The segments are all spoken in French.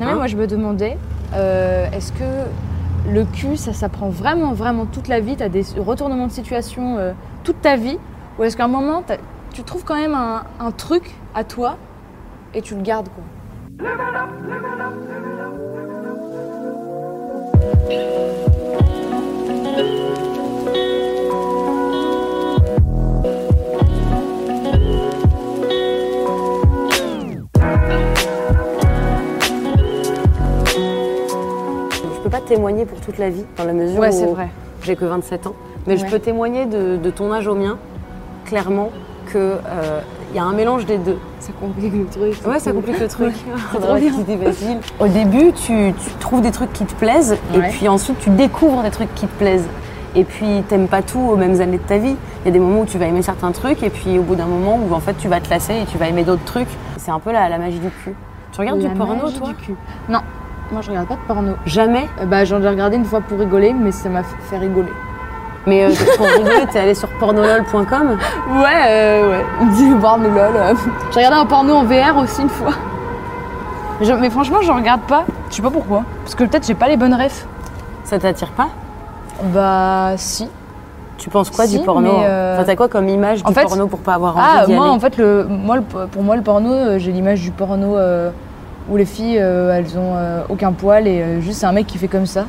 Non, mais moi, je me demandais, euh, est-ce que le cul, ça s'apprend vraiment, vraiment toute la vie? T'as des retournements de situation euh, toute ta vie? Ou est-ce qu'à un moment, tu trouves quand même un, un truc à toi et tu le gardes, quoi? Témoigner pour toute la vie, dans la mesure Ouais, où vrai. j'ai que 27 ans. Mais je peux témoigner de, de ton âge au mien, clairement, qu'il y a un mélange des deux. Ça complique le truc. Ouais, ça complique le truc. Facile. Au début, tu, tu trouves des trucs qui te plaisent, et puis ensuite, tu découvres des trucs qui te plaisent. Et puis, t'aimes pas tout aux mêmes années de ta vie. Il y a des moments où tu vas aimer certains trucs, et puis au bout d'un moment où en fait tu vas te lasser et tu vas aimer d'autres trucs. C'est un peu la, la magie du cul. Tu regardes La du porno, magie toi? du cul. Non, moi je regarde pas de porno. Jamais? Euh, bah, j'en ai regardé une fois pour rigoler, mais ça m'a fait rigoler. Mais euh, pour rigoler, t'es allé sur pornolol.com Ouais, euh, ouais. Dis porno lol. euh. J'ai regardé un porno en VR aussi une fois. Je- mais franchement, je regarde pas. Je sais pas pourquoi. Parce que peut-être j'ai pas les bonnes refs. Ça t'attire pas? Bah, si. Tu penses quoi Si, du porno mais, euh, Enfin, t'as quoi comme image en du fait- porno pour pas avoir envie Ah, d'y moi aller? en fait, le, moi, le- pour moi, le porno, euh, j'ai l'image du porno euh, où les filles, euh, elles ont euh, aucun poil et euh, juste c'est un mec qui fait comme ça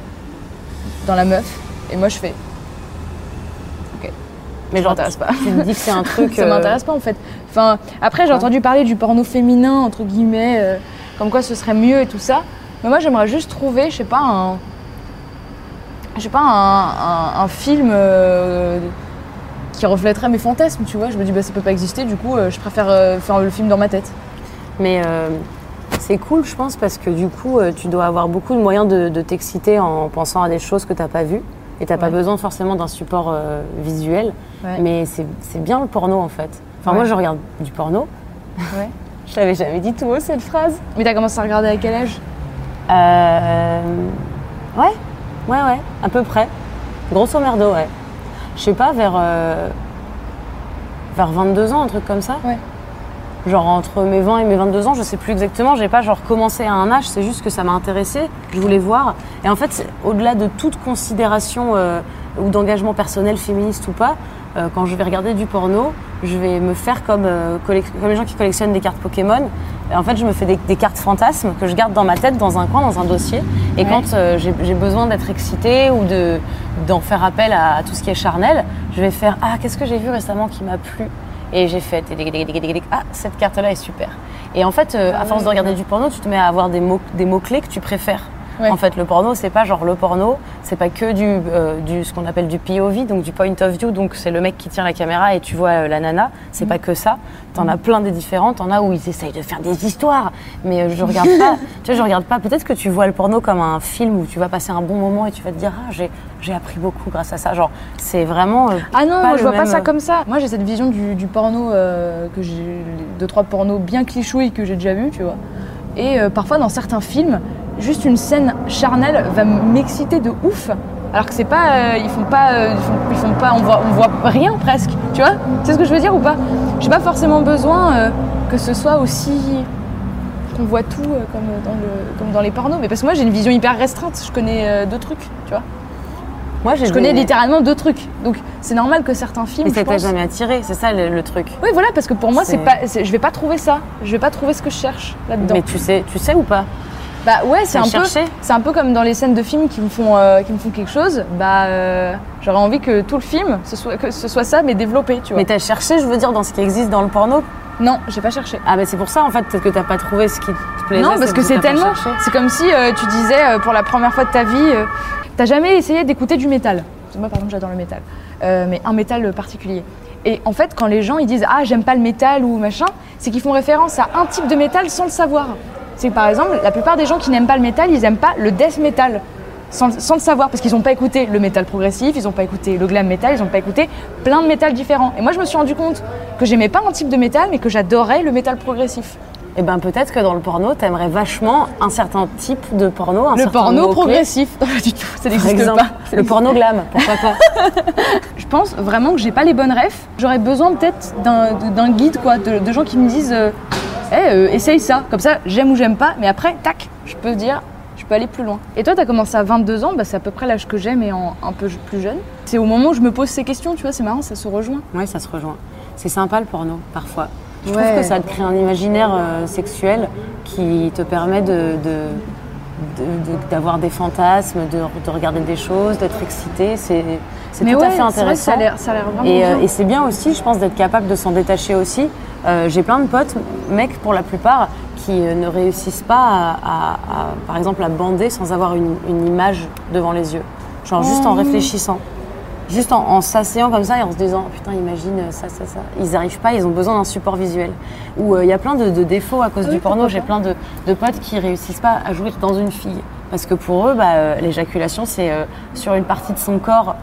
dans la meuf. Et moi, je fais. Mais ça genre, m'intéresse pas. tu me dis que c'est un truc. ça m'intéresse pas en fait. Enfin, après, j'ai Ouais. entendu parler du porno féminin, entre guillemets, comme quoi ce serait mieux et tout ça. Mais moi, j'aimerais juste trouver, je sais pas, un. Je sais pas, un, un- un film qui reflèterait mes fantasmes, tu vois. Je me dis, bah ça peut pas exister, du coup, je préfère faire le film dans ma tête. Mais c'est cool, je pense, parce que du coup, euh, tu dois avoir beaucoup de moyens de, de t'exciter en pensant à des choses que t'as pas vues. Et t'as pas Ouais. besoin forcément d'un support euh, visuel. Ouais. Mais c'est bien le porno en fait. Enfin, Ouais. moi, je regarde du porno. Ouais. Je l'avais jamais dit tout haut cette phrase. Mais t'as commencé à regarder à quel âge? Euh... Ouais, ouais, ouais, à peu près. Grosso merdo, ouais. Je sais pas, vers, euh, vers 22 ans, un truc comme ça. Ouais. Genre entre mes 20 et mes 22 ans, je sais plus exactement. J'ai pas genre commencé à un âge, c'est juste que ça m'a intéressé. Je voulais voir. Et en fait, au-delà de toute considération euh, ou d'engagement personnel, féministe ou pas, euh, quand je vais regarder du porno, je vais me faire comme, euh, comme les gens qui collectionnent des cartes Pokémon. Et en fait, je me fais des, des cartes fantasmes que je garde dans ma tête, dans un coin, dans un dossier. Et Ouais. quand j'ai j'ai besoin d'être excitée ou de- d'en faire appel à, à tout ce qui est charnel, je vais faire Ah, qu'est-ce que j'ai vu récemment qui m'a plu? Et j'ai fait Ah, cette carte-là est super. Et en fait, euh, à force de regarder du porno, tu te mets à avoir des mots- des mots-clés que tu préfères. Ouais. En fait, le porno, c'est pas genre le porno, c'est pas que du, euh, du ce qu'on appelle du POV, donc du point of view, donc c'est le mec qui tient la caméra et tu vois euh, la nana. C'est pas que ça. T'en as plein des différents. T'en as où ils essayent de faire des histoires, mais euh, je regarde pas. tu vois, je regarde pas. Peut-être que tu vois le porno comme un film où tu vas passer un bon moment et tu vas te dire ah j'ai j'ai appris beaucoup grâce à ça. Genre c'est vraiment. Ah non, je vois pas ça comme ça. Moi j'ai cette vision du, du porno que j'ai deux trois pornos bien clichouilles que j'ai déjà vu, tu vois. Et euh, parfois dans certains films, juste une scène charnelle va m'exciter de ouf. Alors que c'est pas, euh, ils font pas, euh, ils, font, ils font pas, on voit, on voit rien presque, tu vois. Tu sais ce que je veux dire ou pas? J'ai pas forcément besoin euh, que ce soit aussi qu'on voit tout comme dans le, comme dans les pornos. Mais parce que moi j'ai une vision hyper restreinte. Je connais deux trucs, tu vois. Moi j'ai Je connais des- littéralement deux trucs. Donc c'est normal que certains films. Mais ça t'a jamais attiré, c'est ça le, le truc. oui, voilà, parce que pour moi, c'est C'est- pas, c'est- je vais pas trouver ça. Je vais pas trouver ce que je cherche là-dedans. Mais tu sais, tu sais ou pas? Bah ouais, c'est un peu, c'est un peu comme dans les scènes de films qui me font, euh, qui me font quelque chose. Bah, euh, j'aurais envie que tout le film, ce soit, que ce soit ça, mais développé, tu vois. Mais t'as cherché, je veux dire, dans ce qui existe dans le porno? Non, j'ai pas cherché. Ah bah c'est pour ça en fait, peut-être que t'as pas trouvé ce qui te plaisait. non, parce que que c'est tellement. C'est comme si euh, tu disais pour la première fois de ta vie, t'as jamais essayé d'écouter du métal. Moi, par exemple, j'adore le métal, mais un métal particulier. Et en fait, quand les gens ils disent ah j'aime pas le métal ou machin, c'est qu'ils font référence à un type de métal sans le savoir. C'est que par exemple, la plupart des gens qui n'aiment pas le métal, ils aiment pas le death metal. Sans, sans le savoir, parce qu'ils n'ont pas écouté le métal progressif, ils n'ont pas écouté le glam metal, ils n'ont pas écouté plein de métal différents. Et moi, je me suis rendu compte que j'aimais pas un type de métal, mais que j'adorais le métal progressif. Et ben peut-être que dans le porno, t'aimerais vachement un certain type de porno, un Le certain porno progressif, non, pas du tout, ça n'existe pas. le porno glam, pourquoi pas Je pense vraiment que j'ai pas les bonnes refs. J'aurais besoin peut-être d'un d'un guide, quoi, de, de gens qui me disent euh, Eh, euh, essaye ça. Comme ça, j'aime ou j'aime pas, mais après, tac, je peux dire, je peux aller plus loin. Et toi, t'as commencé à 22 ans, bah, c'est à peu près l'âge que j'aime et en, un peu plus jeune. C'est au moment où je me pose ces questions, tu vois, c'est marrant, ça se rejoint. Ouais, ça se rejoint. C'est sympa le porno, parfois. Je Ouais. trouve que ça te crée un imaginaire euh, sexuel qui te permet de, de- de- de- d'avoir des fantasmes, de, de regarder des choses, d'être excité. C'est, tout ouais, à fait c'est vrai que intéressant. ça a l'air- vraiment Et, euh, et c'est bien aussi, je pense, d'être capable de s'en détacher aussi. Euh, j'ai plein de potes, mecs pour la plupart, qui euh, ne réussissent pas à, à- à, par exemple, à bander sans avoir une, une image devant les yeux. Genre juste en Mmh. réfléchissant. Juste en, en s'asseyant comme ça et en se disant putain imagine euh, ça ça ça. Ils n'arrivent pas ils ont besoin d'un support visuel. Ou euh, il y a plein de, de défauts à cause Ah oui, du porno j'ai plein de, de potes qui réussissent pas à jouir dans une fille. Parce que pour eux bah, euh, l'éjaculation c'est euh, sur une partie de son corps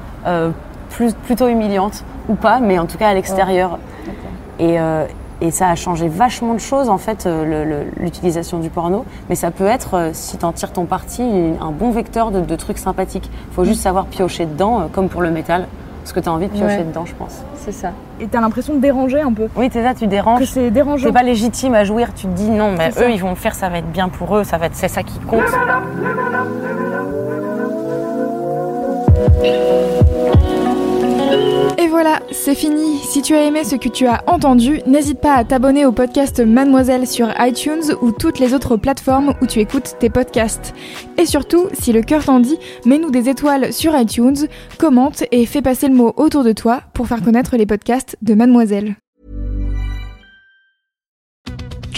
plus, plutôt humiliante ou pas mais en tout cas à l'extérieur. Et ça a changé vachement de choses en fait euh, le- le- l'utilisation du porno mais ça peut être euh, si t'en tires ton parti un bon vecteur de, de trucs sympathiques faut juste savoir piocher dedans euh, comme pour le métal parce que t'as envie de piocher Ouais. dedans je pense C'est ça. Et t'as l'impression de déranger un peu. oui t'es là tu Que déranges c'est dérangeant. t'es pas légitime à jouir tu te dis non mais C'est ça. eux ils vont le faire ça va être bien pour eux ça va être c'est ça qui compte c'est fini. Si tu as aimé ce que tu as entendu, n'hésite pas à t'abonner au podcast Mademoiselle sur iTunes ou toutes les autres plateformes où tu écoutes tes podcasts. Et surtout, si le cœur t'en dit, mets-nous des étoiles sur iTunes, commente et fais passer le mot autour de toi pour faire connaître les podcasts de Mademoiselle.